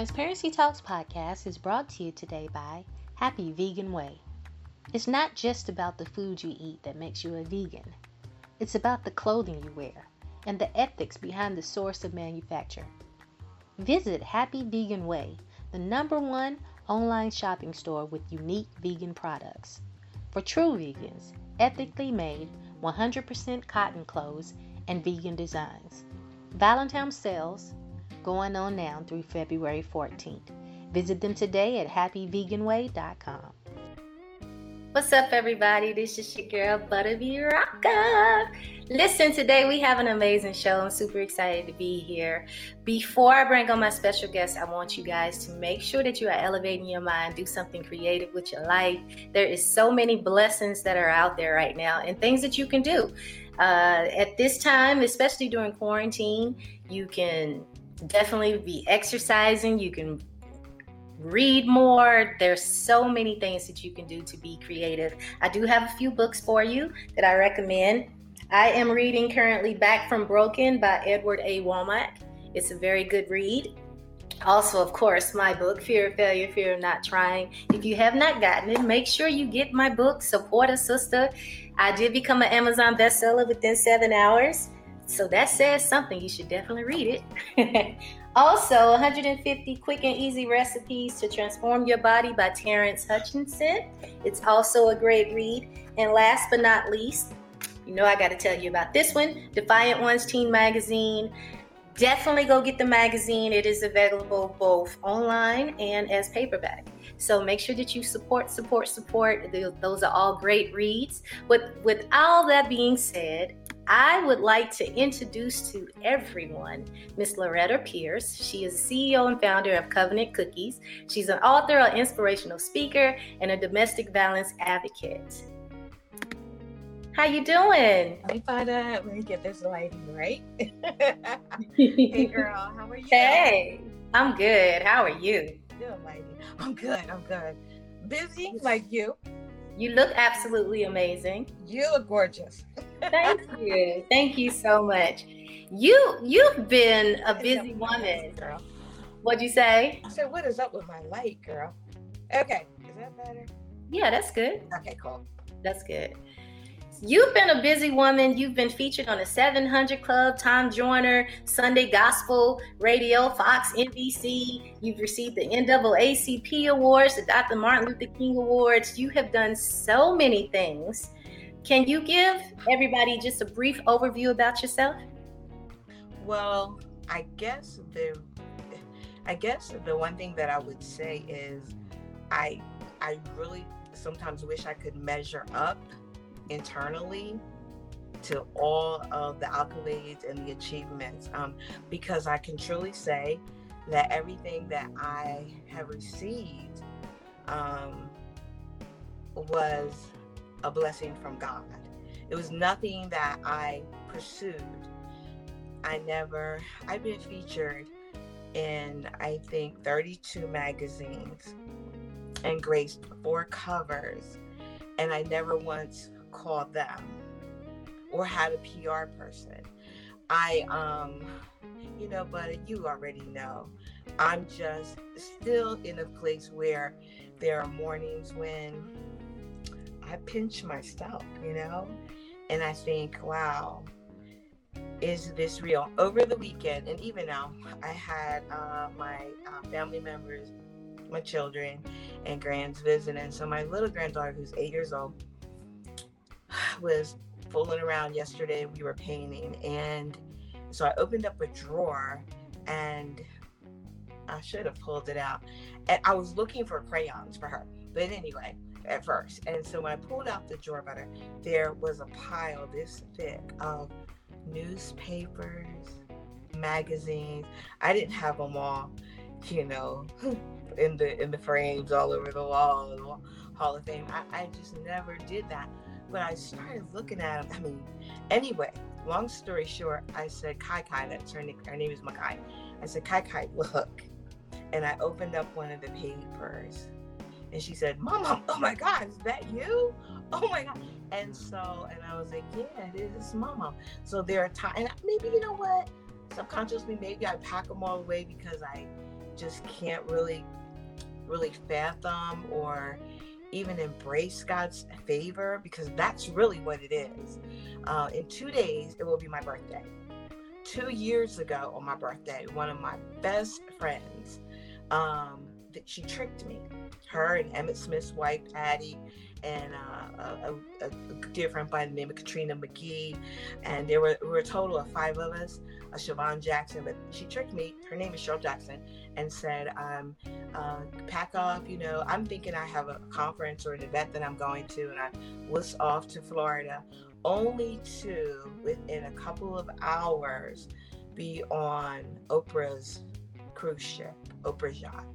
Transparency Talks podcast is brought to you today by Happy Vegan Way. It's not just about the food you eat that makes you a vegan, it's about the clothing you wear and the ethics behind the source of manufacture. Visit Happy Vegan Way, the number one online shopping store with unique vegan products. For true vegans, ethically made, 100% cotton clothes, and vegan designs. Valentine's sales going on now through February 14th. Visit them today at happyveganway.com. What's up, everybody? This is your girl, Butterbee Rocka. Listen, today we have an amazing show. I'm super excited to be here. Before I bring on my special guest, I want you guys to make sure that you are elevating your mind, do something creative with your life. There is so many blessings that are out there right now and things that you can do. Uh, at this time, especially during quarantine, you can definitely be exercising. You can read more. There's so many things that you can do to be creative. I do have a few books for you that I recommend. I am reading currently Back from Broken by Edward A. Womack. It's a very good read. Also, of course, my book, Fear of Failure, Fear of Not Trying. If you have not gotten it, make sure you get my book, Support a Sister. I did become an Amazon bestseller within seven hours. So that says something. You should definitely read it. also, 150 quick and easy recipes to transform your body by Terrence Hutchinson. It's also a great read. And last but not least, you know I got to tell you about this one, Defiant Ones Teen Magazine. Definitely go get the magazine. It is available both online and as paperback. So make sure that you support, support, support. Those are all great reads. With with all that being said, I would like to introduce to everyone Miss Loretta Pierce. She is CEO and founder of Covenant Cookies. She's an author, an inspirational speaker, and a domestic violence advocate. How you doing? Let me find out. Let me get this lighting right. hey, girl, how are you? Hey, I'm good. How are you? Good, lady. I'm good. I'm good. Busy like you. You look absolutely amazing. You look gorgeous. Thank you. Thank you so much. You you've been a busy woman. Girl. What'd you say? I said, what is up with my light, girl? Okay. Is that better? Yeah, that's good. Okay, cool. That's good. You've been a busy woman. You've been featured on the 700 Club, Tom Joyner, Sunday Gospel Radio, Fox, NBC. You've received the NAACP Awards, the Dr. Martin Luther King Awards. You have done so many things. Can you give everybody just a brief overview about yourself? Well, I guess the I guess the one thing that I would say is I I really sometimes wish I could measure up internally to all of the accolades and the achievements um, because I can truly say that everything that I have received um, was a blessing from God. It was nothing that I pursued. I never, I've been featured in, I think, 32 magazines and graced four covers, and I never once called them or had a PR person. I, um, you know, but you already know. I'm just still in a place where there are mornings when I pinch myself, you know, and I think, wow, is this real? Over the weekend, and even now, I had uh, my uh, family members, my children, and grands visiting. So my little granddaughter, who's eight years old, was fooling around yesterday. We were painting, and so I opened up a drawer, and I should have pulled it out. And I was looking for crayons for her, but anyway, at first. And so when I pulled out the drawer butter, there was a pile this thick of newspapers, magazines. I didn't have them all, you know, in the in the frames all over the wall, Hall of Fame. I, I just never did that. But I started looking at them. I mean, anyway, long story short, I said, Kai Kai, that's her name, her name is Makai. I said, Kai Kai, look. And I opened up one of the papers and she said, Mama, oh my God, is that you? Oh my God. And so, and I was like, yeah, it is Mama. So there are times, and maybe, you know what? Subconsciously, maybe I pack them all away because I just can't really, really fathom or even embrace God's favor because that's really what it is. Uh, in two days, it will be my birthday. Two years ago on my birthday, one of my best friends, um, that she tricked me. Her and Emmitt Smith's wife, Patty, and uh, a, a, a, dear friend by the name of Katrina McGee. And there were, were a total of five of us, a Siobhan Jackson, but she tricked me. Her name is Cheryl Jackson, and said, um, uh, pack off. You know, I'm thinking I have a conference or an event that I'm going to, and I was off to Florida, only to, within a couple of hours, be on Oprah's cruise ship, Oprah's yacht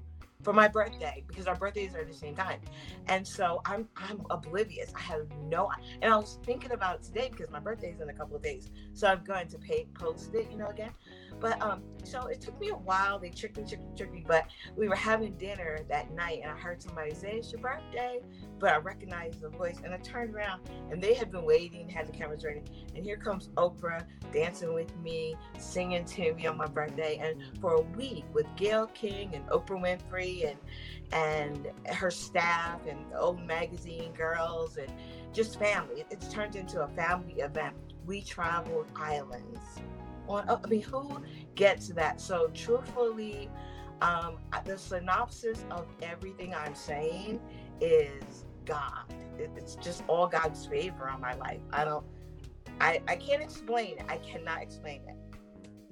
for my birthday because our birthdays are the same time. And so I'm I'm oblivious. I have no and I was thinking about it today because my birthday is in a couple of days. So I'm going to pay post it, you know, again. But um, so it took me a while. They tricked me, tricked me, tricked me. But we were having dinner that night, and I heard somebody say, "It's your birthday," but I recognized the voice, and I turned around, and they had been waiting, had the cameras ready, and here comes Oprah dancing with me, singing to me on my birthday, and for a week with Gayle King and Oprah Winfrey and and her staff and old magazine girls and just family. It's turned into a family event. We traveled islands on I mean who gets that so truthfully um the synopsis of everything I'm saying is God it's just all God's favor on my life I don't I I can't explain it I cannot explain it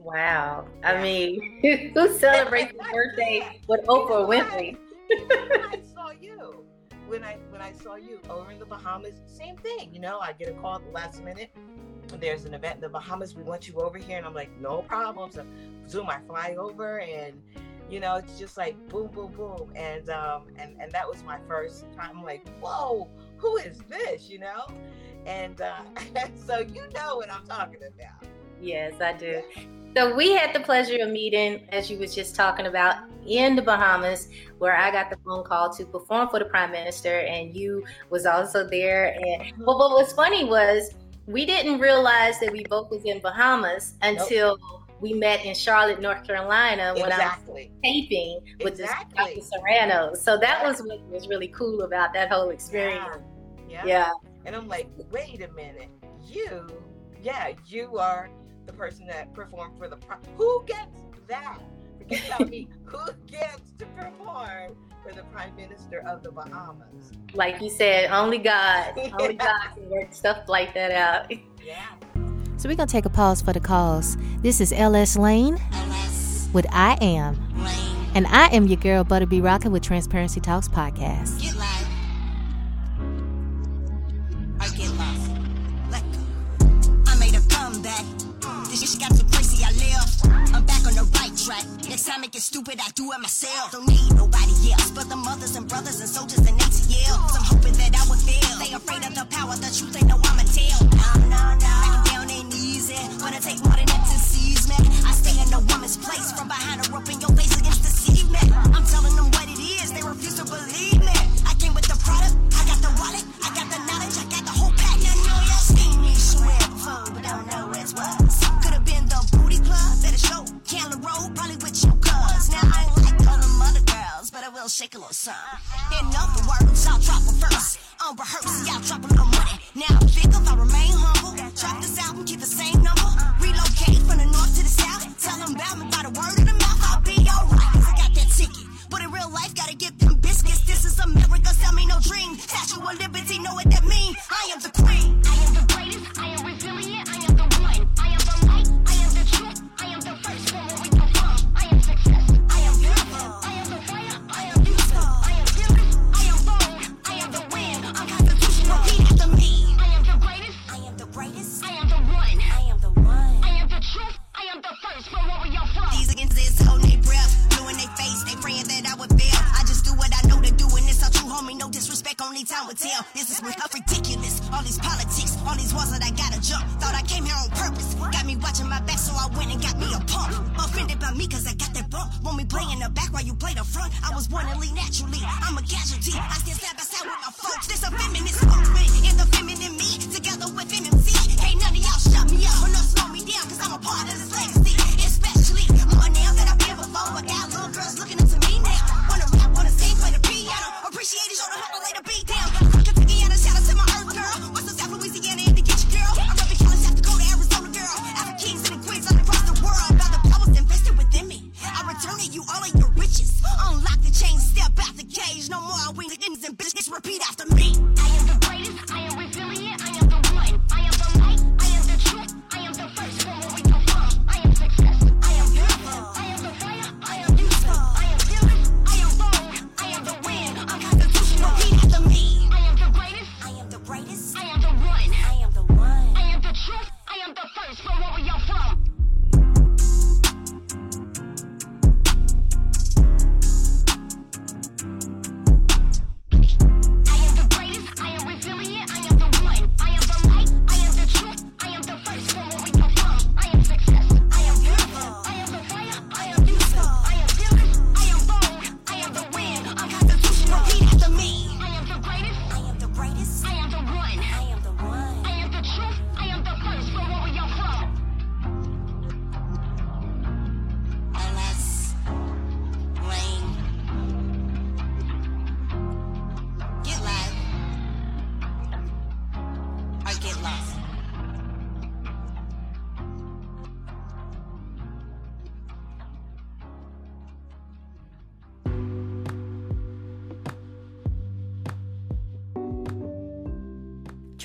Wow. I mean, who celebrates the birthday with Oprah Winfrey? I saw you. When I when I saw you over in the Bahamas, same thing. You know, I get a call at the last minute there's an event in the Bahamas. We want you over here. And I'm like, no problem. So Zoom, I fly over and you know, it's just like boom, boom, boom. And um and, and that was my first time. I'm like, whoa, who is this? You know? And uh so you know what I'm talking about. Yes, I do. So we had the pleasure of meeting, as you was just talking about, in the Bahamas, where I got the phone call to perform for the Prime Minister, and you was also there. And well, what was funny was we didn't realize that we both was in Bahamas until nope. we met in Charlotte, North Carolina when exactly. I was taping with exactly. this Serrano. So that was what was really cool about that whole experience. Yeah. yeah. yeah. And I'm like, wait a minute, you, yeah, you are the person that performed for the who gets that? Forget about me. Who gets to perform for the Prime Minister of the Bahamas. Like you said, only God, only God can work stuff like that out. Yeah. So we're gonna take a pause for the cause. This is LS Lane LS. with I Am. Lane. And I am your girl Butterby Rocket with Transparency Talks Podcast. Back track. Next time it gets stupid, I do it myself. Don't need nobody else but the mothers and brothers and soldiers and ATL. I'm hoping that I would fail. They afraid of the power, the truth, they know I'ma tell. No, no, no. Backing down ain't easy. Wanna take more than that to seize me. I stay in a woman's place from behind a In other words, I'll drop a verse. On rehearse, y'all drop a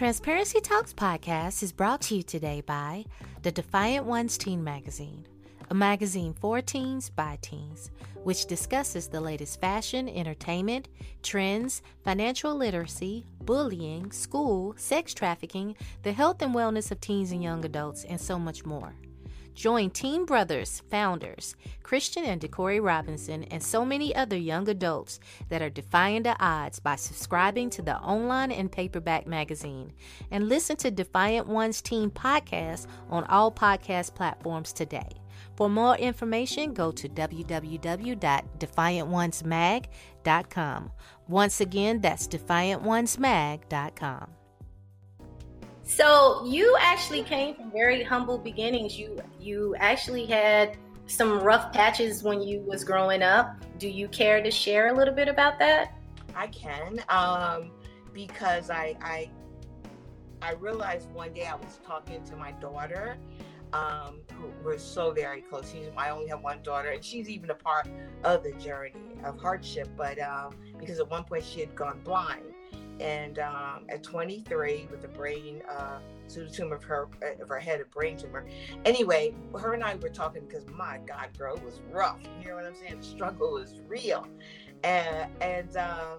Transparency Talks podcast is brought to you today by the Defiant Ones Teen Magazine, a magazine for teens by teens, which discusses the latest fashion, entertainment, trends, financial literacy, bullying, school, sex trafficking, the health and wellness of teens and young adults, and so much more. Join Teen Brothers founders Christian and Decory Robinson and so many other young adults that are defying the odds by subscribing to the online and paperback magazine. And listen to Defiant One's Teen podcast on all podcast platforms today. For more information, go to www.defiantonesmag.com. Once again, that's defiantonesmag.com. So you actually came from very humble beginnings. You you actually had some rough patches when you was growing up. Do you care to share a little bit about that? I can, um, because I, I I realized one day I was talking to my daughter, um, who we're so very close. She's I only have one daughter, and she's even a part of the journey of hardship. But um, because at one point she had gone blind, and um, at 23 with a brain uh, pseudotumor of her of her head, a brain tumor. Anyway, her and I were talking because my God, girl, it was rough. You hear what I'm saying? The struggle is real, and and uh,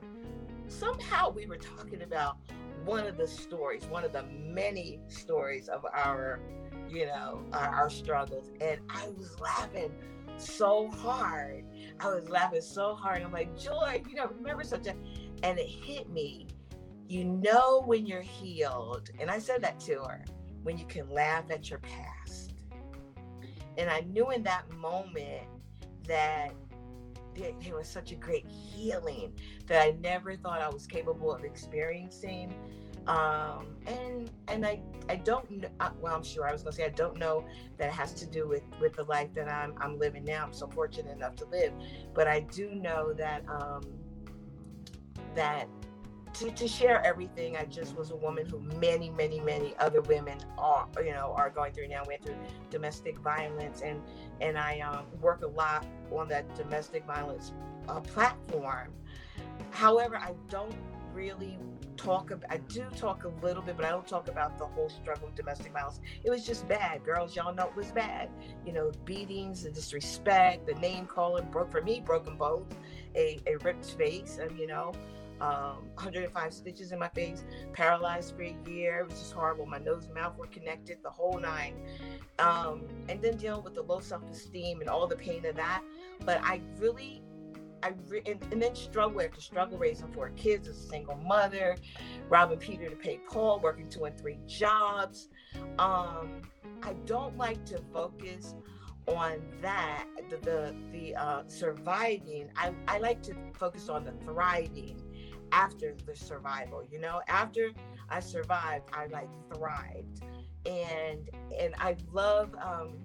somehow we were talking about one of the stories, one of the many stories of our, you know, our, our struggles, and I was laughing so hard. I was laughing so hard. I'm like, Joy, you know, remember such a, and it hit me. You know when you're healed, and I said that to her, when you can laugh at your past. And I knew in that moment that there, was such a great healing that I never thought I was capable of experiencing. Um, and and I I don't know. Well, I'm sure I was gonna say I don't know that it has to do with with the life that I'm I'm living now. I'm so fortunate enough to live, but I do know that um, that to, to share everything, I just was a woman who many, many, many other women are, you know, are going through now. Went through domestic violence, and and I um, work a lot on that domestic violence uh, platform. However, I don't really talk about. I do talk a little bit, but I don't talk about the whole struggle of domestic violence. It was just bad, girls. Y'all know it was bad. You know, beatings, the disrespect, the name calling, broke for me, broken bones, a, a ripped face, and you know um, 105 stitches in my face, paralyzed for a year. It was just horrible. My nose and mouth were connected, the whole nine. Um, and then dealing with the low self esteem and all the pain of that. But I really I re- and, and then struggle after struggle raising four kids as a single mother, robbing Peter to pay Paul, working two and three jobs. Um, I don't like to focus on that, the the, the uh, surviving. I, I like to focus on the thriving after the survival. You know, after I survived, I like thrived, and and I love. Um,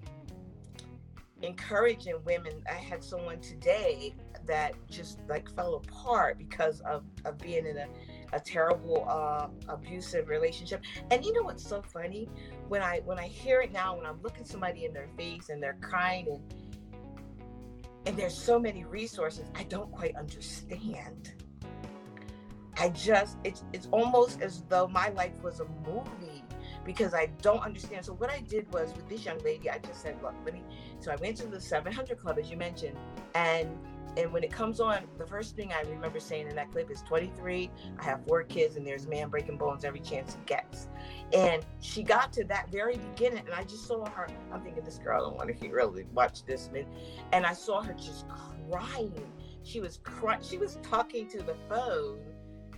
encouraging women i had someone today that just like fell apart because of, of being in a, a terrible uh, abusive relationship and you know what's so funny when i when i hear it now when i'm looking somebody in their face and they're crying and and there's so many resources i don't quite understand i just it's it's almost as though my life was a movie because I don't understand. So what I did was with this young lady, I just said, look, let me. So I went to the 700 Club, as you mentioned, and and when it comes on, the first thing I remember saying in that clip is 23. I have four kids, and there's a man breaking bones every chance he gets. And she got to that very beginning, and I just saw her. I'm thinking, this girl, I don't want to really watch this, man. And I saw her just crying. She was crying. She was talking to the phone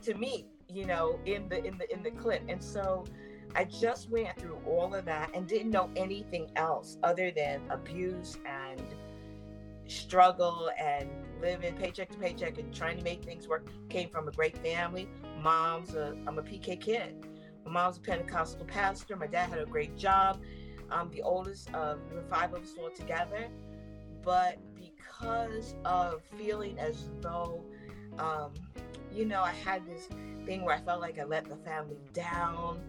to me, you know, in the in the in the clip. And so I just went through all of that and didn't know anything else other than abuse and struggle and living paycheck to paycheck and trying to make things work. Came from a great family. Mom's a, I'm a PK kid. My mom's a Pentecostal pastor. My dad had a great job. I'm the oldest of the five of us all together. But because of feeling as though, um, you know, I had this thing where I felt like I let the family down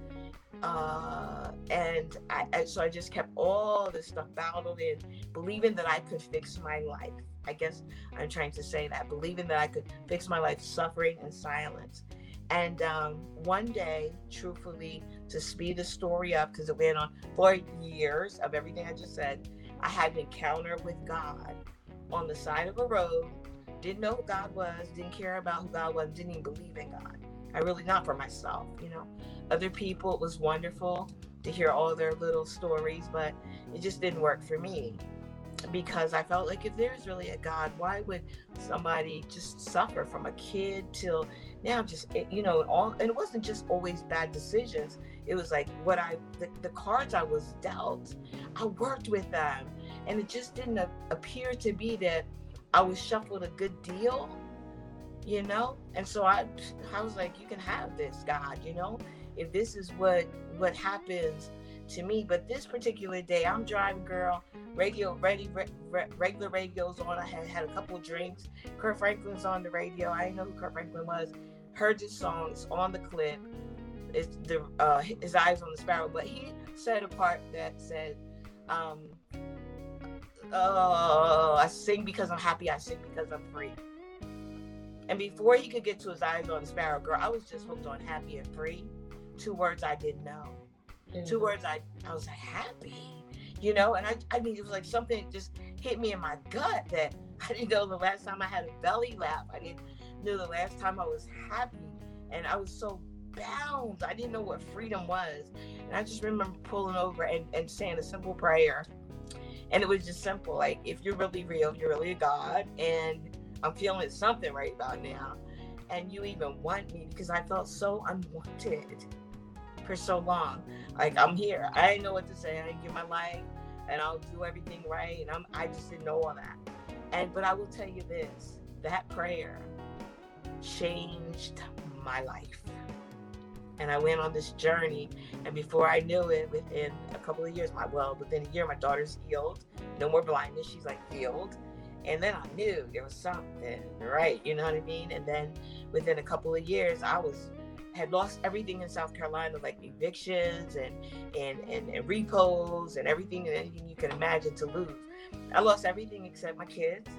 uh, and I, so I just kept all this stuff bottled in, believing that I could fix my life. I guess I'm trying to say that, believing that I could fix my life, suffering in silence. And um, one day, truthfully, to speed the story up, because it went on for years of everything I just said, I had an encounter with God on the side of a road. Didn't know who God was, didn't care about who God was, didn't even believe in God. I really not for myself, you know. Other people it was wonderful to hear all their little stories but it just didn't work for me because i felt like if there's really a god why would somebody just suffer from a kid till now? Just you know all and it wasn't just always bad decisions. It was like what i the, the cards i was dealt i worked with them and it just didn't appear to be that i was shuffled a good deal you know and so i i was like you can have this god you know if this is what what happens to me. But this particular day, I'm driving, girl. Radio, ready, re, re, regular radio's on. I had had a couple drinks. Kirk Franklin's on the radio. I didn't know who Kirk Franklin was. Heard his song. It's on the clip. It's the uh, his eyes on the sparrow. But he said a part that said, um, "Oh, I sing because I'm happy. I sing because I'm free." And before he could get to his eyes on sparrow, girl, I was just hooked on happy and free two words I didn't know. Two mm. words I, I was like, happy, you know? And I, I mean, it was like something just hit me in my gut that I didn't know the last time I had a belly laugh. I didn't know the last time I was happy. And I was so bound. I didn't know what freedom was. And I just remember pulling over and, and saying a simple prayer. And it was just simple like, if you're really real, you're really a God, and I'm feeling something right about now, and you even want me because I felt so unwanted for so long. Like I'm here. I didn't know what to say. I didn't give my life and I'll do everything right. And I'm I just didn't know all that. And but I will tell you this, that prayer changed my life. And I went on this journey. And before I knew it, within a couple of years, my well, within a year, my daughter's healed. No more blindness. She's like healed. And then I knew there was something, right? You know what I mean? And then within a couple of years, I was had lost everything in South Carolina, like evictions and and and, and repos and everything and anything you can imagine to lose. I lost everything except my kids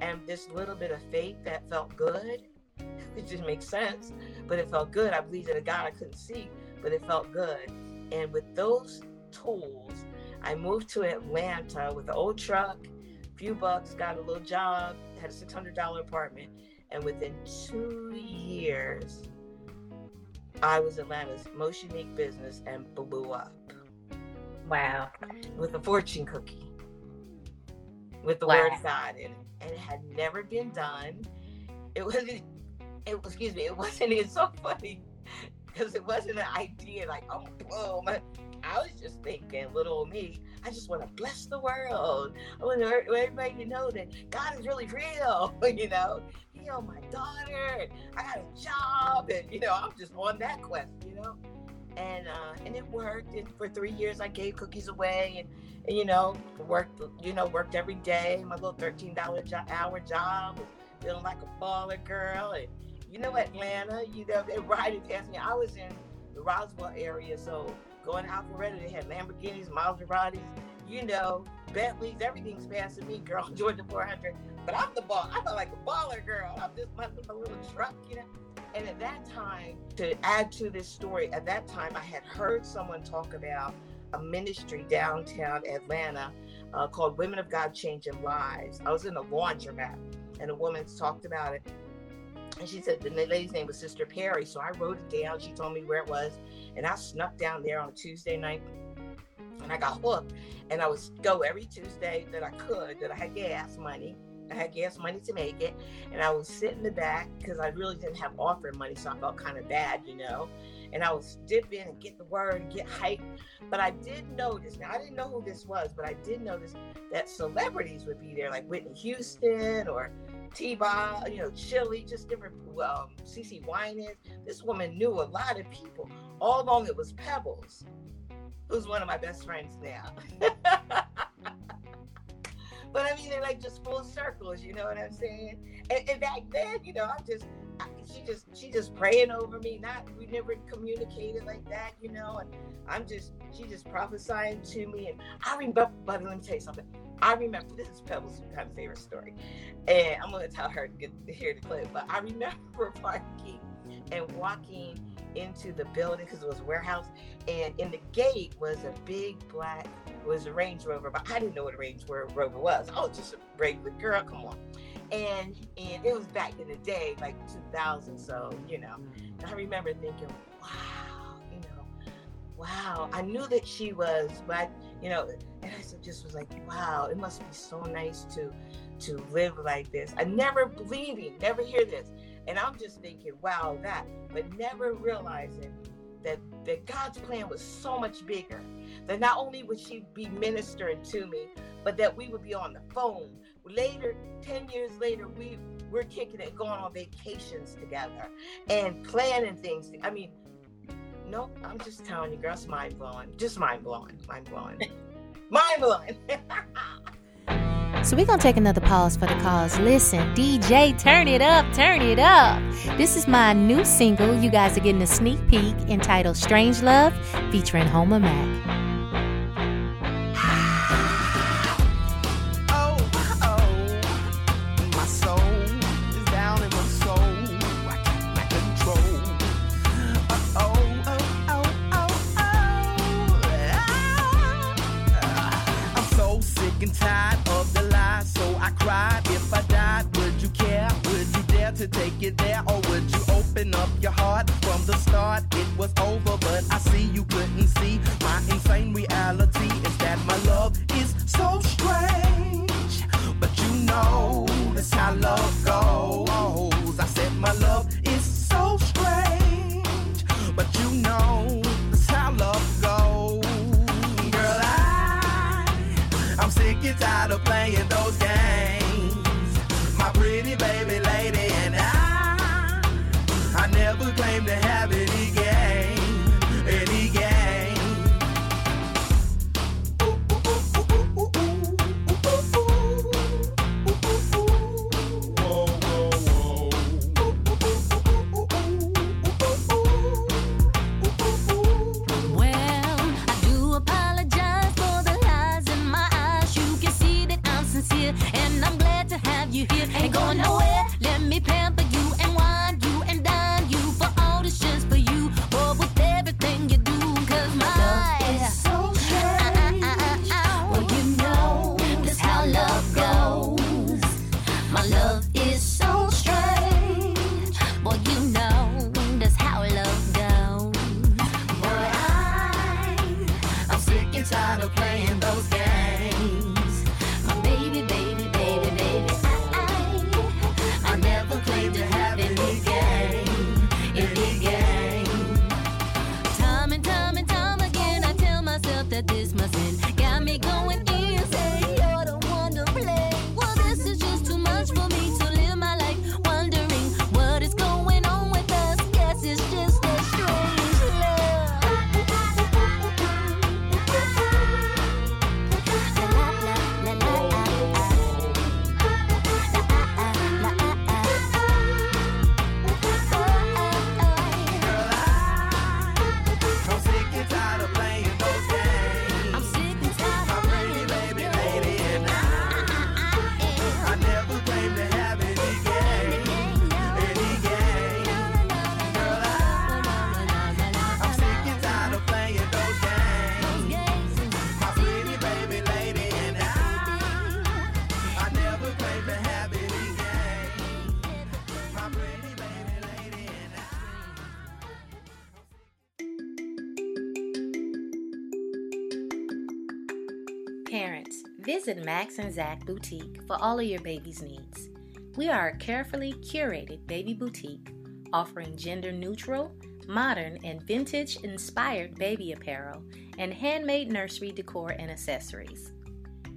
and this little bit of faith that felt good. It didn't make sense, but it felt good. I believed in a God I couldn't see, but it felt good. And with those tools, I moved to Atlanta with an old truck, few bucks, got a little job, had a $600 apartment, and within two years, I was Atlanta's most unique business and blew up. Wow. With a fortune cookie. with the Wow. word of God in it, and it had never been done. It wasn't. It. Excuse me. It wasn't. It's so funny because it wasn't an idea like oh boom. I was just thinking, little me. I just want to bless the world. I want everybody to know that God is really real. You know, He healed my daughter. I got a job, and you know, I'm just on that quest. You know, and uh, and it worked. And for three years, I gave cookies away, and, and you know, worked. You know, worked every day. My little thirteen dollar hour job, feeling like a baller girl. And you know, Atlanta, you know, they riding past me. I was in the Roswell area, so going to Alpharetta, they had Lamborghinis, Maseratis, you know, Bentleys, everything's passing me, girl, Georgia 400. But I'm the ball. I feel like a baller girl. I'm just my, my little truck, you know. And at that time, to add to this story, at that time, I had heard someone talk about a ministry downtown Atlanta uh, called Women of God Changing Lives. I was in a laundromat, and a woman talked about it. And she said the lady's name was Sister Perry. So I wrote it down. She told me where it was. And I snuck down there on a Tuesday night and I got hooked. And I would go every Tuesday that I could, that I had gas money. I had gas money to make it. And I would sit in the back because I really didn't have offering money. So I felt kind of bad, you know. And I would dip in and get the word and get hyped. But I did notice, now I didn't know who this was, but I did notice that celebrities would be there, like Whitney Houston or T-Boz, you know, Chili, just different, um, CeCe Winans. This woman knew a lot of people. All along it was Pebbles, who's one of my best friends now. but I mean, they're like just full circles, you know what I'm saying? And, and back then, you know, I'm just, she just, she just praying over me. Not, we never communicated like that, you know. And I'm just, she just prophesying to me. And I remember, but let me tell you something. I remember this is Pebbles' kind of favorite story, and I'm gonna tell her to get to hear the clip. But I remember parking and walking into the building because it was a warehouse, and in the gate was a big black was a Range Rover, but I didn't know what a Range Rover was. I was just a regular girl. Come on, and and it was back in the day, like 2000. So you know, I remember thinking, wow, you know, wow. I knew that she was, but you know, and I just was like, wow, it must be so nice to to live like this. I never believing, never hear this. And I'm just thinking, wow, that, but never realizing that that God's plan was so much bigger. That not only would she be ministering to me, but that we would be on the phone. Later, 10 years later, we we're kicking it, going on vacations together and planning things. I mean, no, I'm just telling you, girl, it's mind blowing. Just mind blowing. Mind blowing. mind blowing. So we're gonna take another pause for the cause. Listen, DJ, turn it up, turn it up. This is my new single. You guys are getting a sneak peek entitled Strange Love featuring Homer Mack. Take it there, or would you open up your heart from the start? It was over, but I see you couldn't see my insane reality is that my love is so strange. But you know that's how love visit Max and Zach Boutique for all of your baby's needs. We are a carefully curated baby boutique offering gender neutral, modern, and vintage inspired baby apparel and handmade nursery decor and accessories.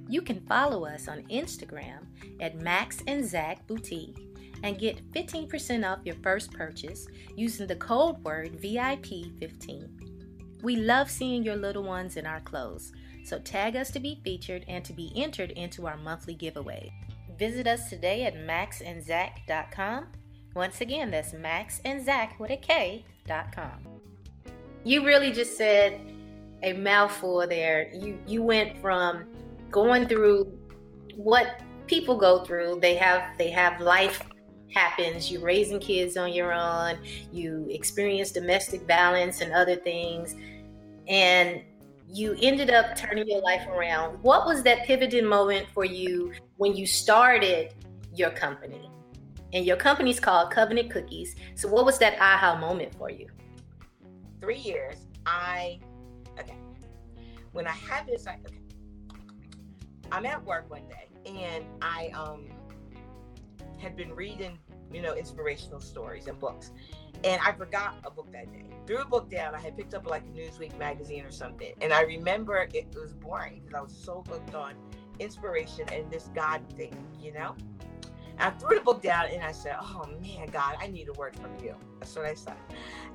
You can follow us on Instagram at Max and Zach Boutique and get 15% off your first purchase using the code word VIP15. We love seeing your little ones in our clothes, so tag us to be featured and to be entered into our monthly giveaway. Visit us today at maxandzach.com. Once again, that's maxandzach with a K.com. You really just said a mouthful there. You you went from going through what people go through. They have they have life happens. You're raising kids on your own. You experience domestic violence and other things, and you ended up turning your life around. What was that pivoting moment for you when you started your company? And your company's called Covenant Cookies. So, what was that aha moment for you? Three years. I okay. When I had this, I, okay. I'm at work one day and I um had been reading, you know, inspirational stories and books. And I forgot a book that day. Threw a book down. I had picked up like a Newsweek magazine or something. And I remember it was boring because I was so hooked on inspiration and this God thing, you know? I threw the book down and I said, Oh man, God, I need a word from you. That's what I said.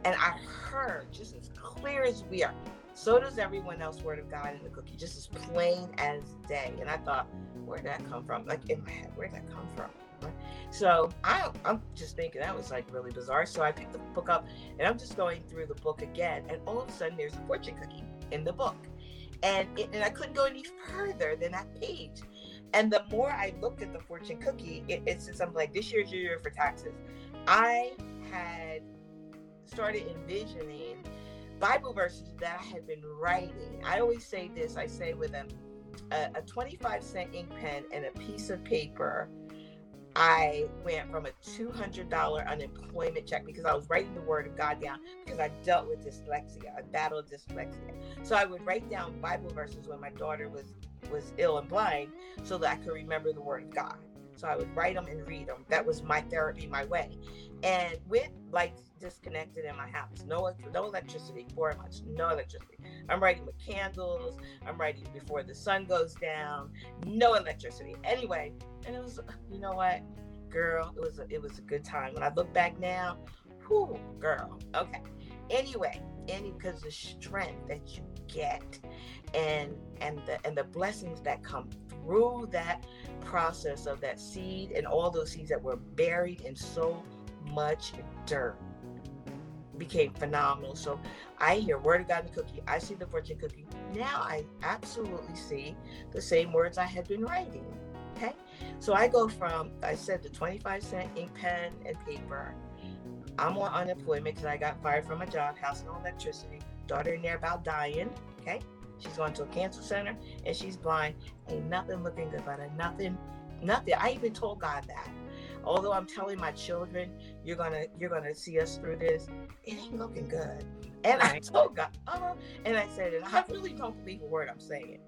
And I heard just as clear as we are. So does everyone else, word of God in the cookie, just as plain as day. And I thought, where'd that come from? Like in my head, where'd that come from? So I, I'm just thinking that was like really bizarre. So I picked the book up and I'm just going through the book again. And all of a sudden, there's a fortune cookie in the book. And, it, and I couldn't go any further than that page. And the more I looked at the fortune cookie, it, it's just, I'm like, this year's your year for taxes. I had started envisioning Bible verses that I had been writing. I always say this I say with a, a 25 cent ink pen and a piece of paper. I went from a $200 unemployment check because I was writing the word of God down because I dealt with dyslexia. I battled dyslexia. So I would write down Bible verses when my daughter was was ill and blind so that I could remember the word of God. So I would write them and read them. That was my therapy, my way. And with lights disconnected in my house, no no electricity for months, no electricity. I'm writing with candles. I'm writing before the sun goes down. No electricity. Anyway, and it was, you know what, girl, it was a, it was a good time. When I look back now, whoo, girl. Okay. Anyway, any because the strength that you get and and the and the blessings that come through that process of that seed and all those seeds that were buried in so much dirt became phenomenal. So I hear word of God in the cookie. I see the fortune cookie. Now I absolutely see the same words I had been writing. Okay. So I go from, I said the 25 cent ink pen and paper. I'm on unemployment because I got fired from a job, house no electricity, daughter in there about dying. Okay. She's going to a cancer center and she's blind. Ain't nothing looking good, but nothing, nothing. I even told God that. Although I'm telling my children, you're gonna you're gonna see us through this, it ain't looking good. And I told God, uh, and I said, and I really don't believe a word I'm saying.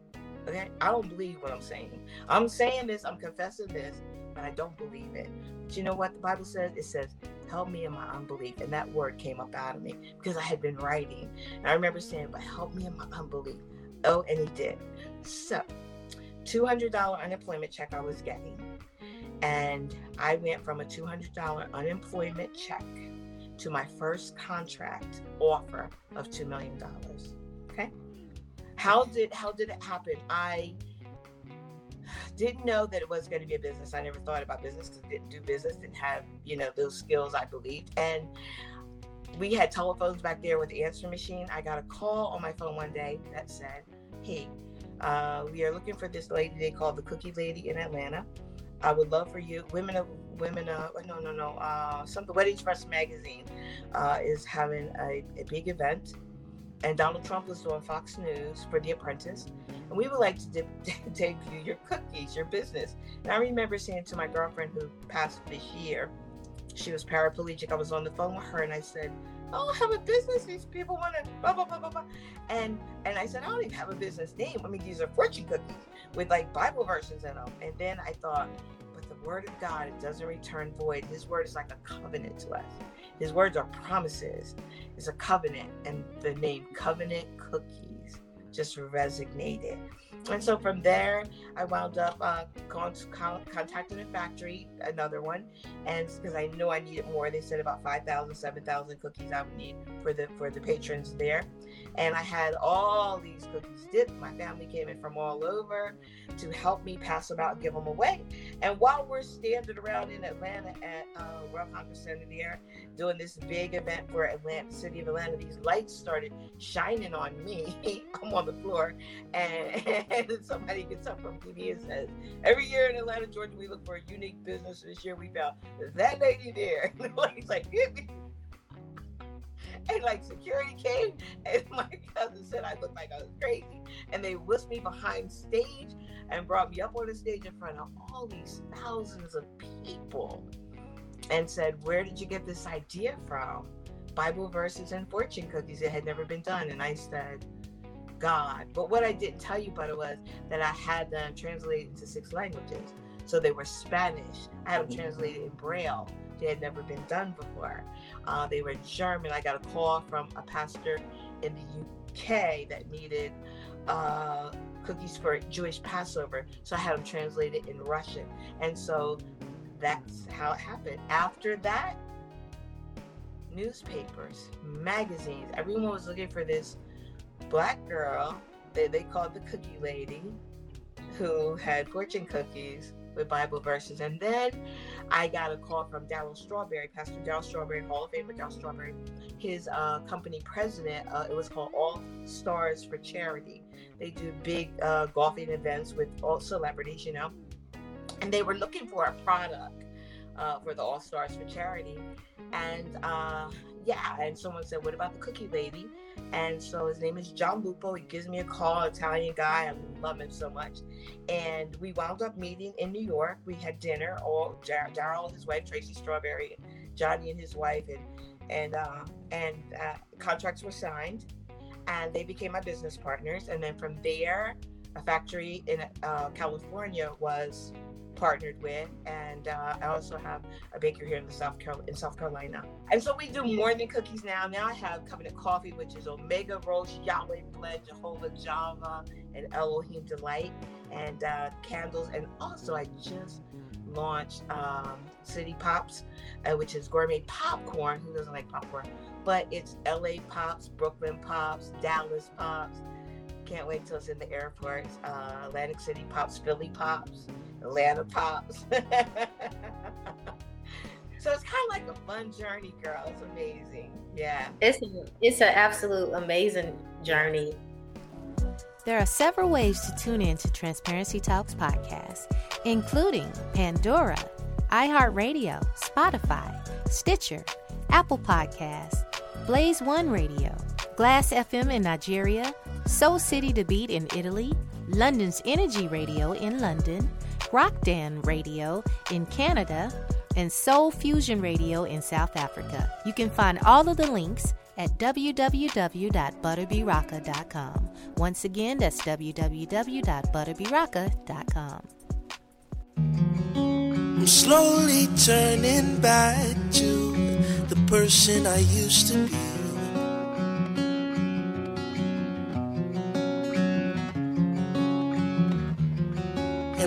Okay, I don't believe what I'm saying. I'm saying this, I'm confessing this, but I don't believe it. But you know what the Bible says? It says, help me in my unbelief. And that word came up out of me because I had been writing. And I remember saying, but help me in my unbelief. Oh, and he did. So, $200 unemployment check I was getting. And I went from a $200 unemployment check to my first contract offer of $2 million. Okay. How did how did it happen? I didn't know that it was going to be a business. I never thought about business because didn't do business, didn't have, you know, those skills I believed. And we had telephones back there with the answer machine. I got a call on my phone one day that said, Hey, uh, we are looking for this lady they call the Cookie Lady in Atlanta. I would love for you, women of women, of no, no, no, uh, some the Wedding Express magazine uh, is having a, a big event, and Donald Trump was doing Fox News for The Apprentice, and we would like to de- debut your cookies, your business. And I remember saying to my girlfriend who passed this year, she was paraplegic. I was on the phone with her, and I said, "Oh, I have a business. These people want to blah blah blah blah blah." And and I said, "I don't even have a business name. I mean, these are fortune cookies." with like Bible verses in them. And then I thought, but the word of God, it doesn't return void. His word is like a covenant to us. His words are promises. It's a covenant. And the name covenant cookies just resonated. And so from there, I wound up uh, con- con- contacting a factory, another one, and because I knew I needed more, they said about 5,000, 7,000 cookies I would need for the for the patrons there. And I had all these cookies dipped. My family came in from all over to help me pass them out and give them away. And while we're standing around in Atlanta at uh, World Congress Center there, doing this big event for Atlanta, City of Atlanta, these lights started shining on me. I'm on the floor, and, and somebody gets up from TV and says, "Every year in Atlanta, Georgia, we look for a unique business. This year, we found that lady there." He's like, "Hit me." And like security came, and my cousin said I looked like I was crazy. And they whisked me behind stage and brought me up on the stage in front of all these thousands of people and said, Where did you get this idea from? Bible verses and fortune cookies. It had never been done. And I said, God. But what I didn't tell you about it was that I had them translated into six languages. So they were Spanish. I had them mm-hmm. translated in Braille. They had never been done before. Uh, they were German. I got a call from a pastor in the UK that needed uh, cookies for Jewish Passover. So I had them translated in Russian. And so that's how it happened. After that, newspapers, magazines, everyone was looking for this black girl that they called the cookie lady who had fortune cookies with Bible verses. And then I got a call from Darryl Strawberry, Pastor Darryl Strawberry, Hall of Famer Darryl Strawberry, his uh, company president. Uh, it was called All Stars for Charity. They do big uh, golfing events with all celebrities, you know. And they were looking for a product uh, for the All Stars for Charity. And uh, yeah, and someone said, What about the cookie lady? And so his name is John Lupo. He gives me a call, Italian guy. I love him so much. And we wound up meeting in New York. We had dinner. All Dar- Darryl, his wife Tracy Strawberry, Johnny and his wife, and and uh, and uh, contracts were signed, and they became my business partners. And then from there, a factory in uh, California was partnered with, and uh, I also have a bakery here in South Carol- in South Carolina. And so we do more than cookies now. Now I have Covenant Coffee, which is Omega Roast, Yahweh Blend, Jehovah Java, and Elohim Delight, and uh, candles. And also I just launched um, City Pops, uh, which is gourmet popcorn. Who doesn't like popcorn? But it's LA Pops, Brooklyn Pops, Dallas Pops. Can't wait till it's in the airports. Uh, Atlantic City Pops, Philly Pops, Atlanta Pops. so it's kind of like a fun journey, girl. It's amazing. Yeah. It's it's an absolute amazing journey. There are several ways to tune in to Transparency Talks podcast, including Pandora, iHeartRadio, Spotify, Stitcher, Apple Podcasts, Blaze One Radio, Glass FM in Nigeria, Soul City to Beat in Italy, London's Energy Radio in London, Rockdan Radio in Canada, and Soul Fusion Radio in South Africa. You can find all of the links at www.butterbyrocka.com. Once again, that's www.butterbyrocka.com. I'm slowly turning back to the person I used to be.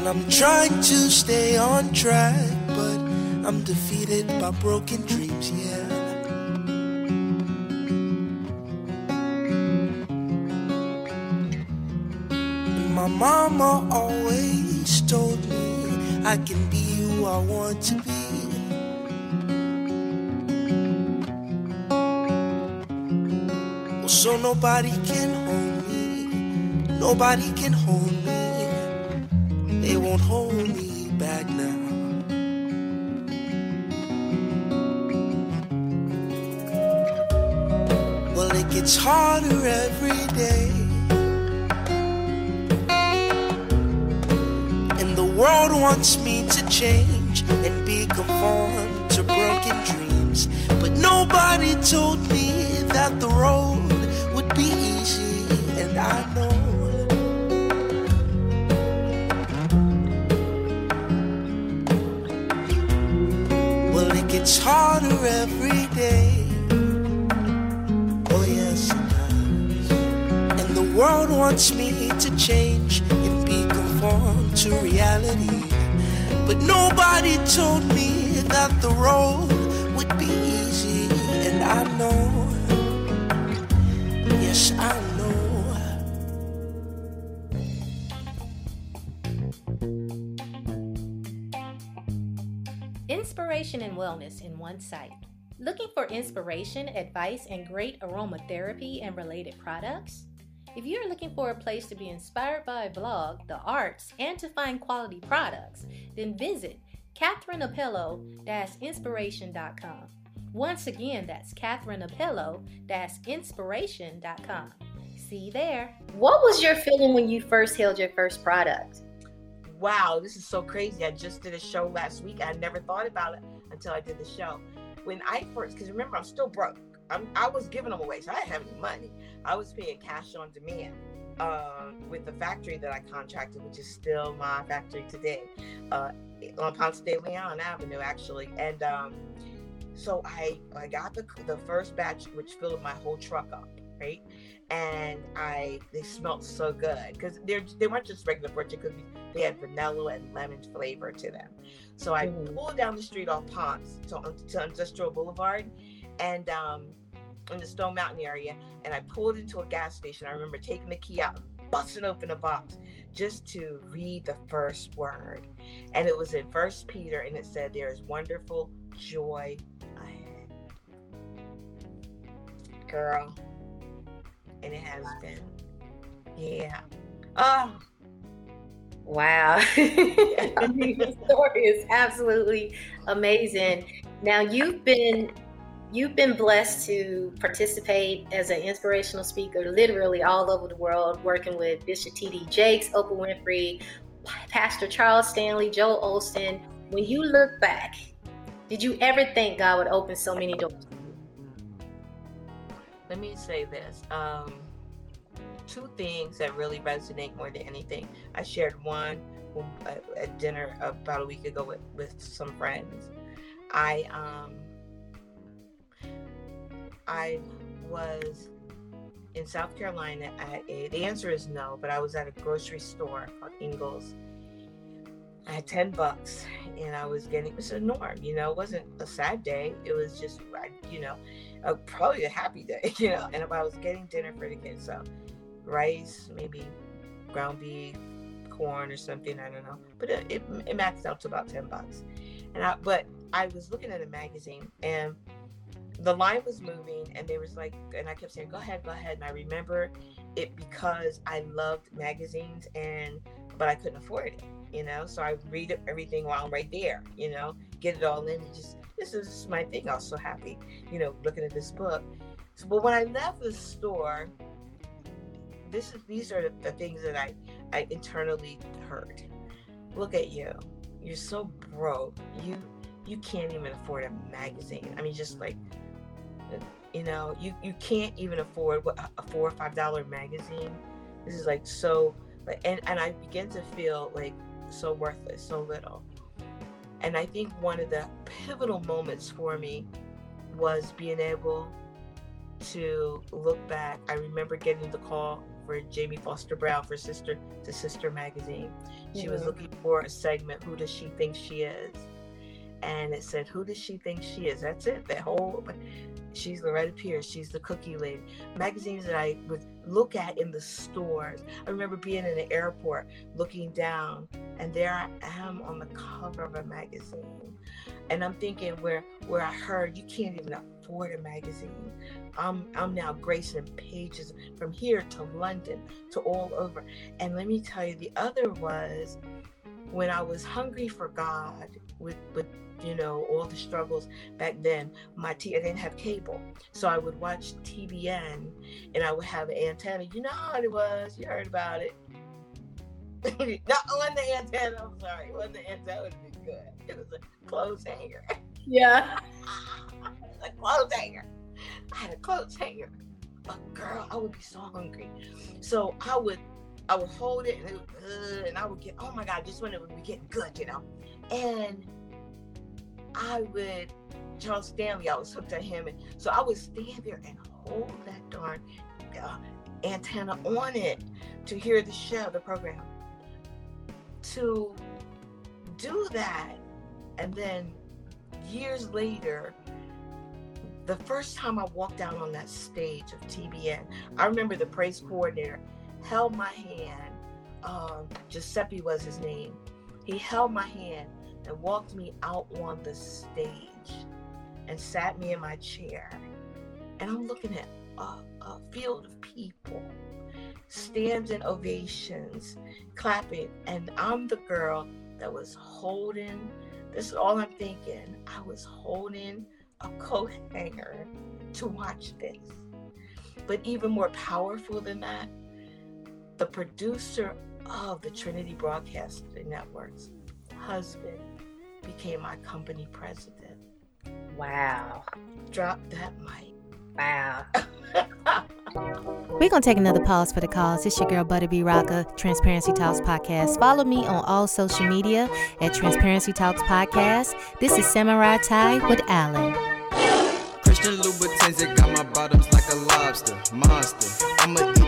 I'm trying to stay on track, but I'm defeated by broken dreams, yeah. My mama always told me I can be who I want to be. So nobody can hold me, nobody can hold me. Hold me back now. Well, it gets harder every day. And the world wants me to change and be conformed to broken dreams. But nobody told me that the road wants me to change and be conformed to reality. But nobody told me that the road would be easy. And I know, yes, I know. Inspiration and wellness in one site. Looking for inspiration, advice, and great aromatherapy and related products? If you're looking for a place to be inspired by a blog, the arts, and to find quality products, then visit catherineapello-inspiration.com. Once again, that's catherineapello-inspiration.com. See you there. What was your feeling when you first held your first product? wow, this is so crazy. I just did a show last week. I never thought about it until I did the show. When I first, because remember, I'm still broke. I'm, I was giving them away, so I didn't have any money. I was paying cash on demand uh, with the factory that I contracted, which is still my factory today, uh, on Ponce de Leon Avenue, actually. And um, so I I got the the first batch, which filled my whole truck up, right? And I they smelled so good because they're they weren't just regular fortune cookies; they had vanilla and lemon flavor to them. So I Mhm. pulled down the street off Ponce to, to Industrial Boulevard, and um, in the Stone Mountain area, and I pulled into a gas station. I remember taking the key out, and busting open a box just to read the first word, and it was in First Peter, and it said, "There is wonderful joy ahead." Girl, and it has been, yeah. Oh, Wow. Your story is absolutely amazing. Now you've been you've been blessed to participate as an inspirational speaker literally all over the world, working with Bishop T.D. Jakes, Oprah Winfrey, Pastor Charles Stanley, Joel Osteen. When you look back, did you ever think God would open so many doors? let me say this. Um, two things that really resonate more than anything. I shared one at, at dinner about a week ago with, with some friends. I um I was in South Carolina at a the answer is no, but I was at a grocery store called Ingles. I had 10 bucks and I was getting it was a norm, you know, it wasn't a sad day. It was just you know, a, probably a happy day, you know, and I was getting dinner for the kids. So rice, maybe ground beef, corn or something. I don't know, but it, it, it maxed out to about ten bucks. And I, but I was looking at a magazine and the line was moving, and they was like, and I kept saying, "Go ahead, go ahead." And I remember it because I loved magazines, and but I couldn't afford it, you know. So I read everything while I'm right there, you know, get it all in, and just this is my thing. I was so happy, you know, looking at this book. So, but when I left the store, this is these are the things that I I internally heard. Look at you. You're so broke. You you can't even afford a magazine. I mean, just like you know, you you can't even afford what a four or five dollar magazine. This is like so, like, and and I begin to feel like so worthless, so little. And I think one of the pivotal moments for me was being able to look back. I remember getting the call for Jamie Foster Brown for Sister to Sister magazine. She was Mhm. looking for a segment, Who Does She Think She Is? And it said, Who does she think she is? That's it. That whole she's Loretta Pierce, she's the cookie lady. Magazines that I would look at in the stores. I remember being in the airport looking down, and there I am on the cover of a magazine. And I'm thinking where where I heard you can't even afford a magazine. I'm I'm now gracing pages from here to London to all over. And let me tell you, the other was when I was hungry for God with with you know all the struggles back then. My t I didn't have cable, so I would watch TBN, and I would have an antenna. You know how it was. You heard about it. Not on the antenna. I'm sorry. On the antenna would be good. It was a clothes hanger. Yeah. a clothes hanger. I had a clothes hanger. But girl, I would be so hungry. So I would I would hold it and, it would, and I would get, oh my God, just when it would be getting good, you know. And I would Charles Stanley, I was hooked on him. And so I would stand there and hold that darn uh, antenna on it to hear the show, the program. To do that, and then years later, the first time I walked down on that stage of TBN, I remember the praise coordinator held my hand. Um, Giuseppe was his name. He held my hand and walked me out on the stage and sat me in my chair. And I'm looking at a, a field of people, stands and ovations, clapping. And I'm the girl that was holding, this is all I'm thinking. I was holding a coat hanger to watch this. But even more powerful than that, the producer of the Trinity Broadcasting Network's husband became my company president. Wow. Drop that mic. Wow. We're going to take another pause for the cause. It's your girl, Butterby Rocker, Transparency Talks Podcast. Follow me on all social media at Transparency Talks Podcast. This is Samurai Tie with Alan. Christian Louboutins that got my bottoms like a lobster, monster. I'ma eat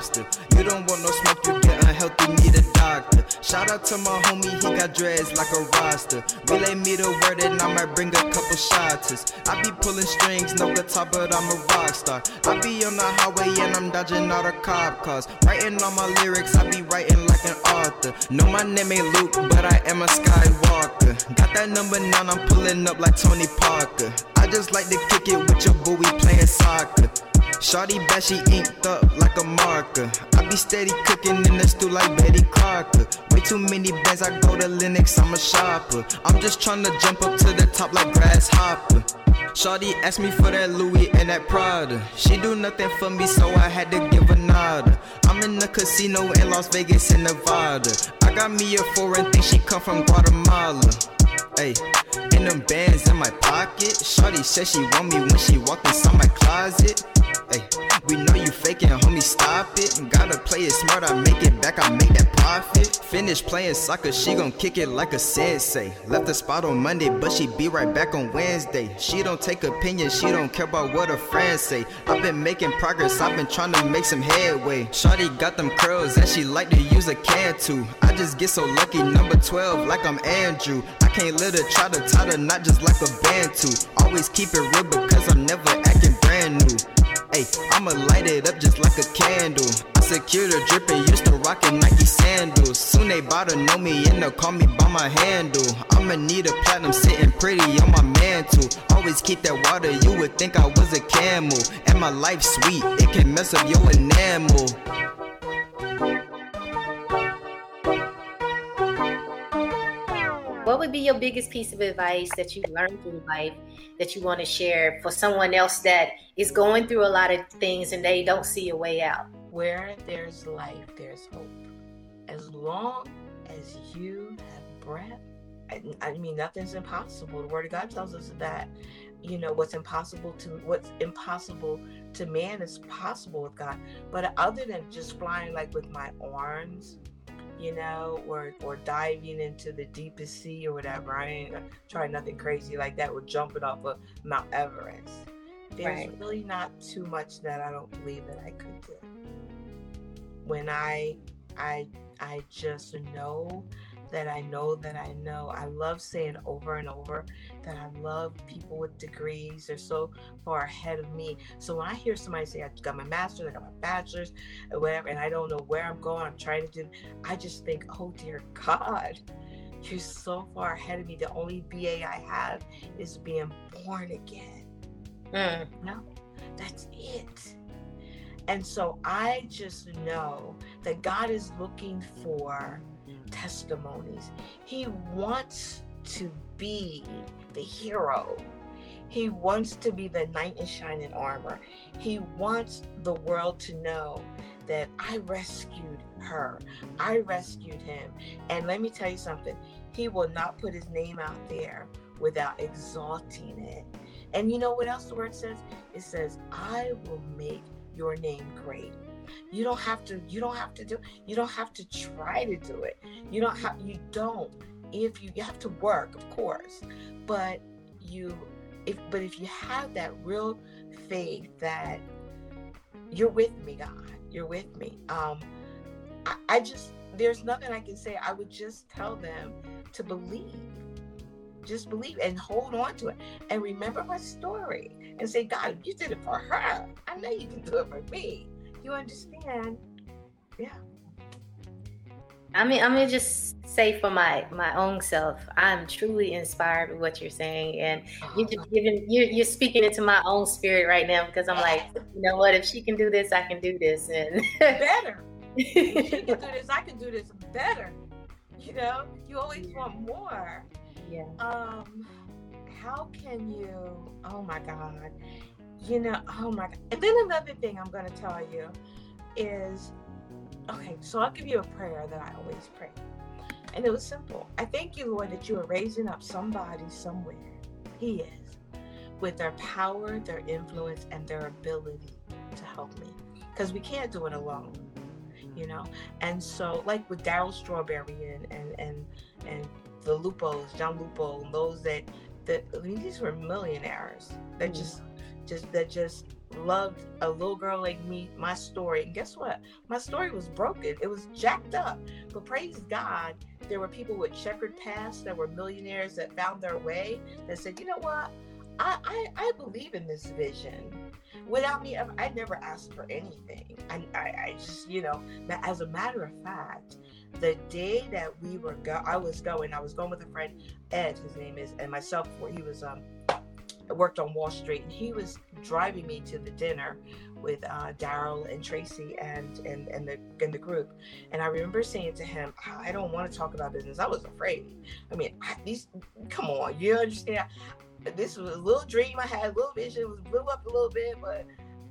mobster. You don't want no smoke, you get unhealthy, need a doctor. Shout out to my homie, he got dreads like a roster. Relay me the word and I might bring a couple shots. I be pulling strings, no guitar, but I'm a rock star. I be on the highway and I'm dodging all the cop cars. Writing all my lyrics, I be writing like an author. Know my name ain't Luke, but I am a Skywalker. Got that number nine, I'm pulling up like Tony Parker. I just like to kick it with your boo, we playing soccer. Shawty bad, she inked up like a marker. I be steady cooking in the stew like Betty Crocker. Way too many bands, I go to Lenox, I'm a shopper. I'm just trying to jump up to the top like grasshopper. Shawty asked me for that Louis and that Prada. She do nothing for me, so I had to give a nada. I'm in the casino in Las Vegas in Nevada. I got me a foreign thing, she come from Guatemala. Hey, and them bands in my pocket. Shawty said she want me when she walk inside my closet. We know you faking, homie, stop it. Gotta play it smart, I make it back, I make that profit. Finish playing soccer, she gon' kick it like a sensei. Left the spot on Monday, but she be right back on Wednesday. She don't take opinions, she don't care about what her friends say. I've been making progress, I've been trying to make some headway. Shawty got them curls and she like to use a can too. I just get so lucky, number 12, like I'm Andrew. I can't let her try to tie the knot just like a band too. Always keep it real because I'm never acting brand new. Hey, I'ma light it up just like a candle. I secure the drip and used to rockin' Nike sandals. Soon they bout to know me and they'll call me by my handle. I'ma need a platinum sitting pretty on my mantle. Always keep that water, you would think I was a camel. And my life sweet, it can mess up your enamel. Would be your biggest piece of advice that you learned through life that you want to share for someone else that is going through a lot of things and they don't see a way out? Where there's life, there's hope. As long as you have breath, I, I mean, nothing's impossible. The Word of God tells us that, you know, what's impossible to what's impossible to man is possible with God. But other than just flying like with my arms, you know, or or diving into the deepest sea or whatever, I ain't uh, trying nothing crazy like that. Or jumping off of Mount Everest. There's Right. really not too much that I don't believe that I could do when I I I just know that I know that I know. I love saying over and over that I love people with degrees. They're so far ahead of me. So when I hear somebody say I got my master's, I got my bachelor's, or whatever, and I don't know where I'm going, I'm trying to do, I just think, oh dear God, you're so far ahead of me. The only BA I have is being born again. Mm. No, that's it. And so I just know that God is looking for testimonies. He wants to be the hero. He wants to be the knight in shining armor. He wants the world to know that I rescued her. I rescued him. And let me tell you something. He will not put his name out there without exalting it. And you know what else the word says? It says, I will make your name great. You don't have to, you don't have to do, you don't have to try to do it. You don't have, you don't. if you, you have to work, of course, but you if but if you have that real faith that you're with me, God, you're with me. Um, I, I just there's nothing I can say. I would just tell them to believe. Just believe and hold on to it. And remember my story and say, God, you did it for her. I know you can do it for me. You understand? Yeah. I mean, I'm gonna just say for my my own self, I'm truly inspired with what you're saying, and you're just giving you're you're speaking into my own spirit right now because I'm like, you know what? If she can do this, I can do this, and better. If she can do this, I can do this better. You know, you always want more. yeah, Um, how can you? Oh my God. You know, oh my God. And then another thing I'm going to tell you is okay, so I'll give you a prayer that I always pray. And it was simple. I thank you, Lord, that you are raising up somebody somewhere. He is. With their power, their influence, and their ability to help me. Because we can't do it alone. You know? And so, like with Darryl Strawberry and and and and the Lupos, John Lupo, and those that that I mean, these were millionaires that Mm. just just that just loved a little girl like me, my story. And guess what? My story was broken. It was jacked up. But praise God, there were people with checkered past that were millionaires that found their way that said, you know what? I, I, I believe in this vision. Without me, I, never asked for anything. I, I, I just, you know, as a matter of fact, the day that we were go, I was going. I was going with a friend, Ed, his name is, and myself. He was, um, worked on Wall Street, and he was driving me to the dinner with uh, Darryl and Tracy and and and the and the group. And I remember saying to him, "I don't want to talk about business. I was afraid. I mean, I, these, come on, you understand? This was a little dream I had, a little vision, was blew up a little bit, but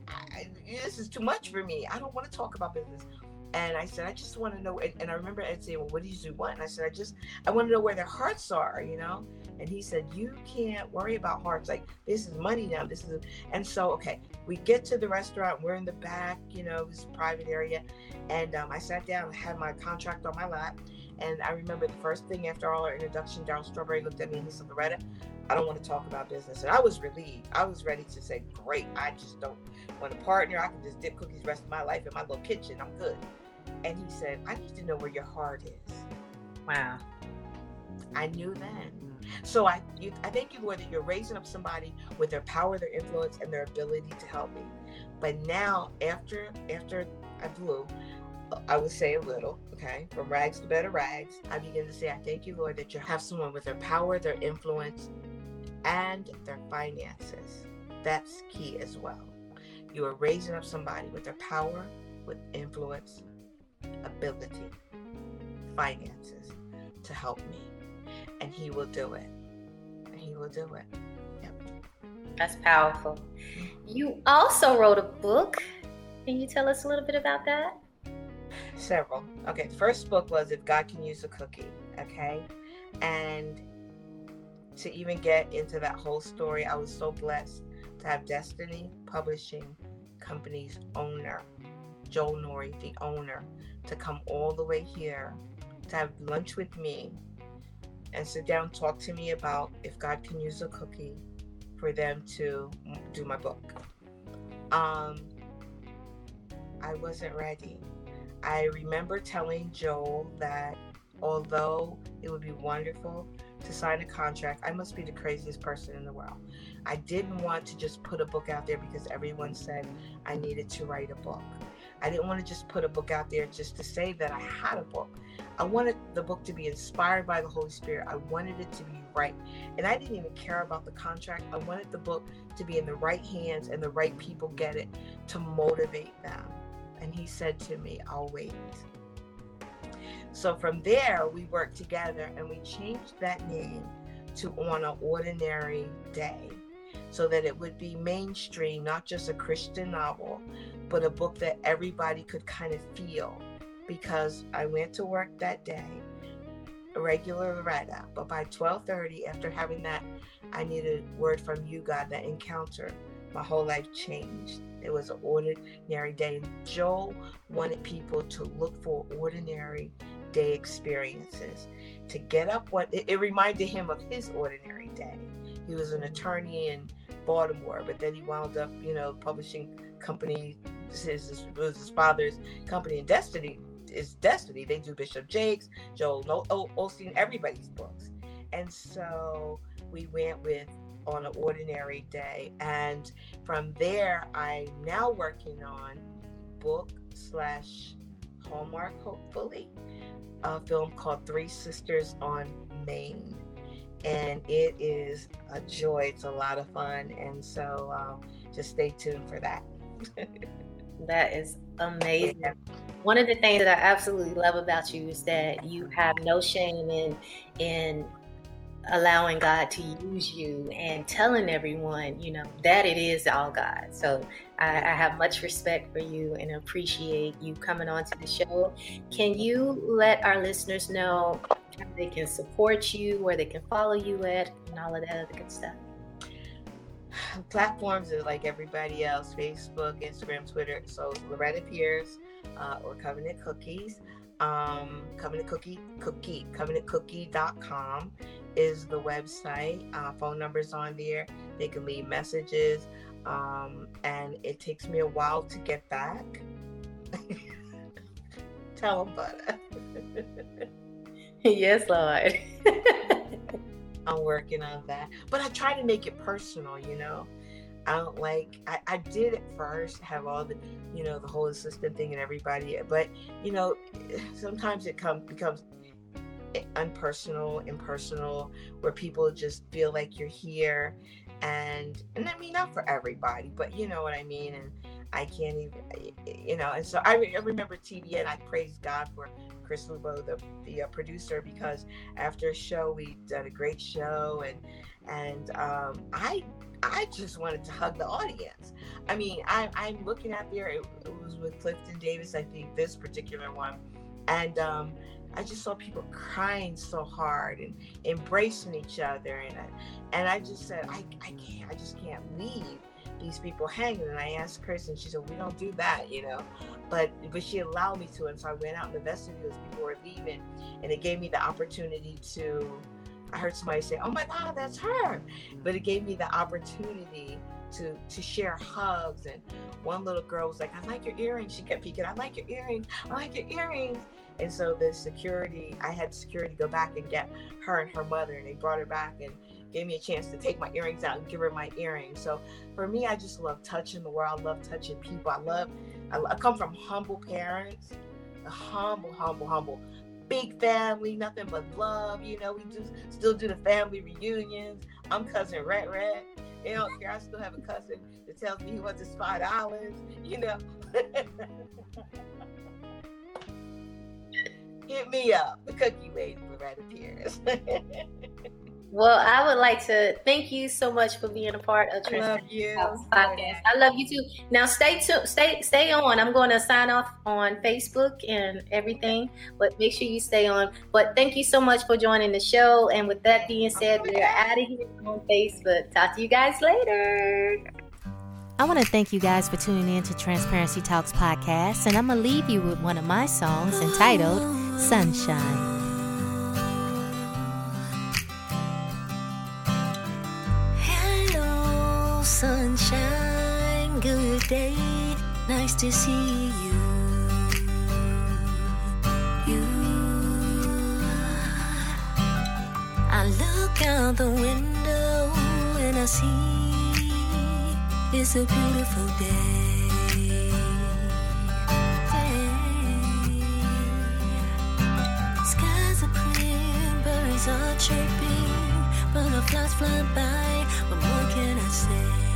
I, this is too much for me. I don't want to talk about business." And I said, I just want to know. And, and I remember Ed saying, Well, what do you want? And I said, I just, I want to know where their hearts are, you know? And he said, You can't worry about hearts. Like, this is money now. This is, and so, okay, we get to the restaurant. We're in the back, you know, this private area. And um, I sat down and had my contract on my lap. And I remember the first thing after all our introduction, Darryl Strawberry looked at me and he said, Loretta, I don't want to talk about business. And I was relieved. I was ready to say, Great. I just don't want a partner. I can just dip cookies the rest of my life in my little kitchen. I'm good. And he said, I need to know where your heart is. wow, I knew then. So I, you, I thank you, Lord, that you're raising up somebody with their power, their influence, and their ability to help me. But now, after after I blew, I would say a little, okay, from rags to better rags. I begin to say, I thank you, Lord, that you have someone with their power, their influence, and their finances. That's key as well. You are raising up somebody with their power, with influence, ability, finances to help me. And he will do it. And he will do it. Yep. that's powerful. You also wrote a book. Can you tell us a little bit about that? Several. Okay, first book was If God Can Use a Cookie. Okay. And to even get into that whole story, I was so blessed to have Destiny Publishing Company's owner, Joel Nori, the owner, to come all the way here to have lunch with me and sit down talk to me about if God can use a cookie for them to do my book. Um, I wasn't ready. I remember telling Joel that although it would be wonderful to sign a contract, I must be the craziest person in the world. I didn't want to just put a book out there because everyone said I needed to write a book. I didn't want to just put a book out there just to say that I had a book. I wanted the book to be inspired by the Holy Spirit. I wanted it to be right. And I didn't even care about the contract. I wanted the book to be in the right hands and the right people get it to motivate them. And he said to me, I'll wait. So from there, we worked together and we changed that name to On an Ordinary Day so that it would be mainstream, not just a Christian novel, but a book that everybody could kind of feel. Because I went to work that day, a regular Loretta, but by 12:30, after having that, I needed word from you, God, that encounter. My whole life changed. It was an ordinary day. Joel wanted people to look for ordinary day experiences. To get up what it, it reminded him of his ordinary day. He was an attorney in Baltimore, but then he wound up, you know, publishing company. His, his, was his father's company in Destiny is Destiny. They do Bishop Jakes, Joel No- O- Osteen, everybody's books. And so we went with on an ordinary day, and from there, I'm now working on book slash Hallmark, hopefully, a film called Three Sisters on Maine. And it is a joy. It's a lot of fun. And so um, just stay tuned for that. That is amazing. One of the things that I absolutely love about you is that you have no shame in in allowing God to use you and telling everyone, you know, that it is all God. So I, I have much respect for you and appreciate you coming on to the show. Can you let our listeners know how they can support you, where they can follow you at, and all of that other good stuff? platforms is like everybody else facebook instagram twitter so loretta pierce uh, or covenant cookies um, covenant cookie cookie covenantcookie.com is the website uh, phone numbers on there they can leave messages um, and it takes me a while to get back tell them but yes, Lord. I'm working on that. But I try to make it personal, you know. I don't like I, I did at first have all the you know the whole assistant thing and everybody but you know sometimes it comes becomes unpersonal impersonal where people just feel like you're here and and I mean not for everybody but you know what I mean and I can't even you know and so I, re- I remember TV and I praise God for Chris Lubo the the uh, producer because after a show we done a great show and and um, I I just wanted to hug the audience. I mean, I, I'm looking at there. It, it was with Clifton Davis, I think this particular one, and um, I just saw people crying so hard and embracing each other, and I, and I just said, I, I can't, I just can't leave these people hanging. And I asked Chris, and she said, we don't do that, you know, but but she allowed me to, and so I went out in the vestibule as people were leaving, and it gave me the opportunity to. I heard somebody say, "Oh my God, that's her," but it gave me the opportunity to to share hugs. And one little girl was like, "I like your earrings." She kept peeking, "I like your earrings. I like your earrings." And so the security, I had security go back and get her and her mother, and they brought her back and gave me a chance to take my earrings out and give her my earrings. So for me, I just love touching the world. I love touching people. I love. I, I come from humble parents, humble, humble, humble big family, nothing but love. You know, we do still do the family reunions. I'm cousin Red Red. They don't care. I still have a cousin that tells me he wants his five dollars. You know. Hit me up. The cookie lady Loretta Pierce. Well, I would like to thank you so much for being a part of love you. Podcast. I love you too. Now stay tuned, stay stay on. I'm going to sign off on Facebook and everything, but make sure you stay on. But thank you so much for joining the show. And with that being said, we're out of here on Facebook. Talk to you guys later. I want to thank you guys for tuning in to Transparency Talks podcast, and I'm gonna leave you with one of my songs entitled "Sunshine." Hello, sunshine, good day, nice to see you. You, I look out the window and I see it's a beautiful day. Skies are clear, birds are chirping, butterflies fly by. What more can I say?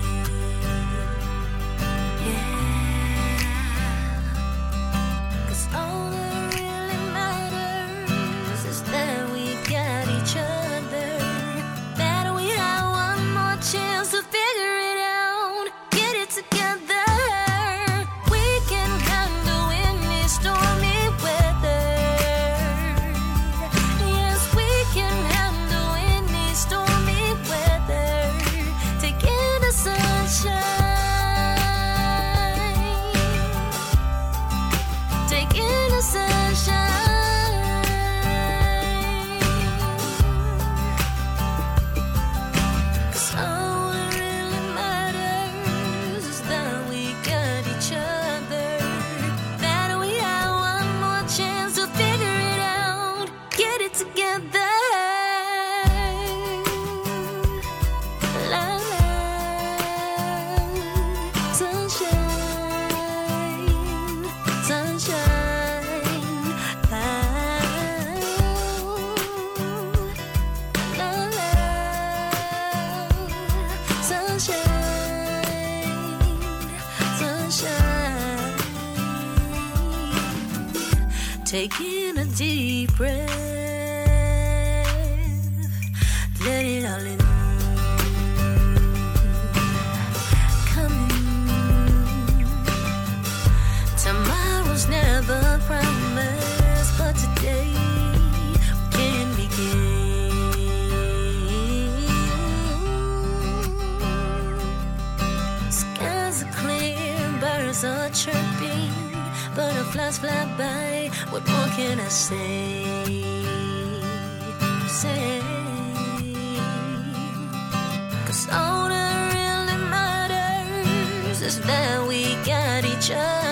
chances that we got each other.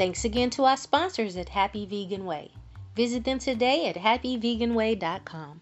Thanks again to our sponsors at Happy Vegan Way. Visit them today at happyveganway.com.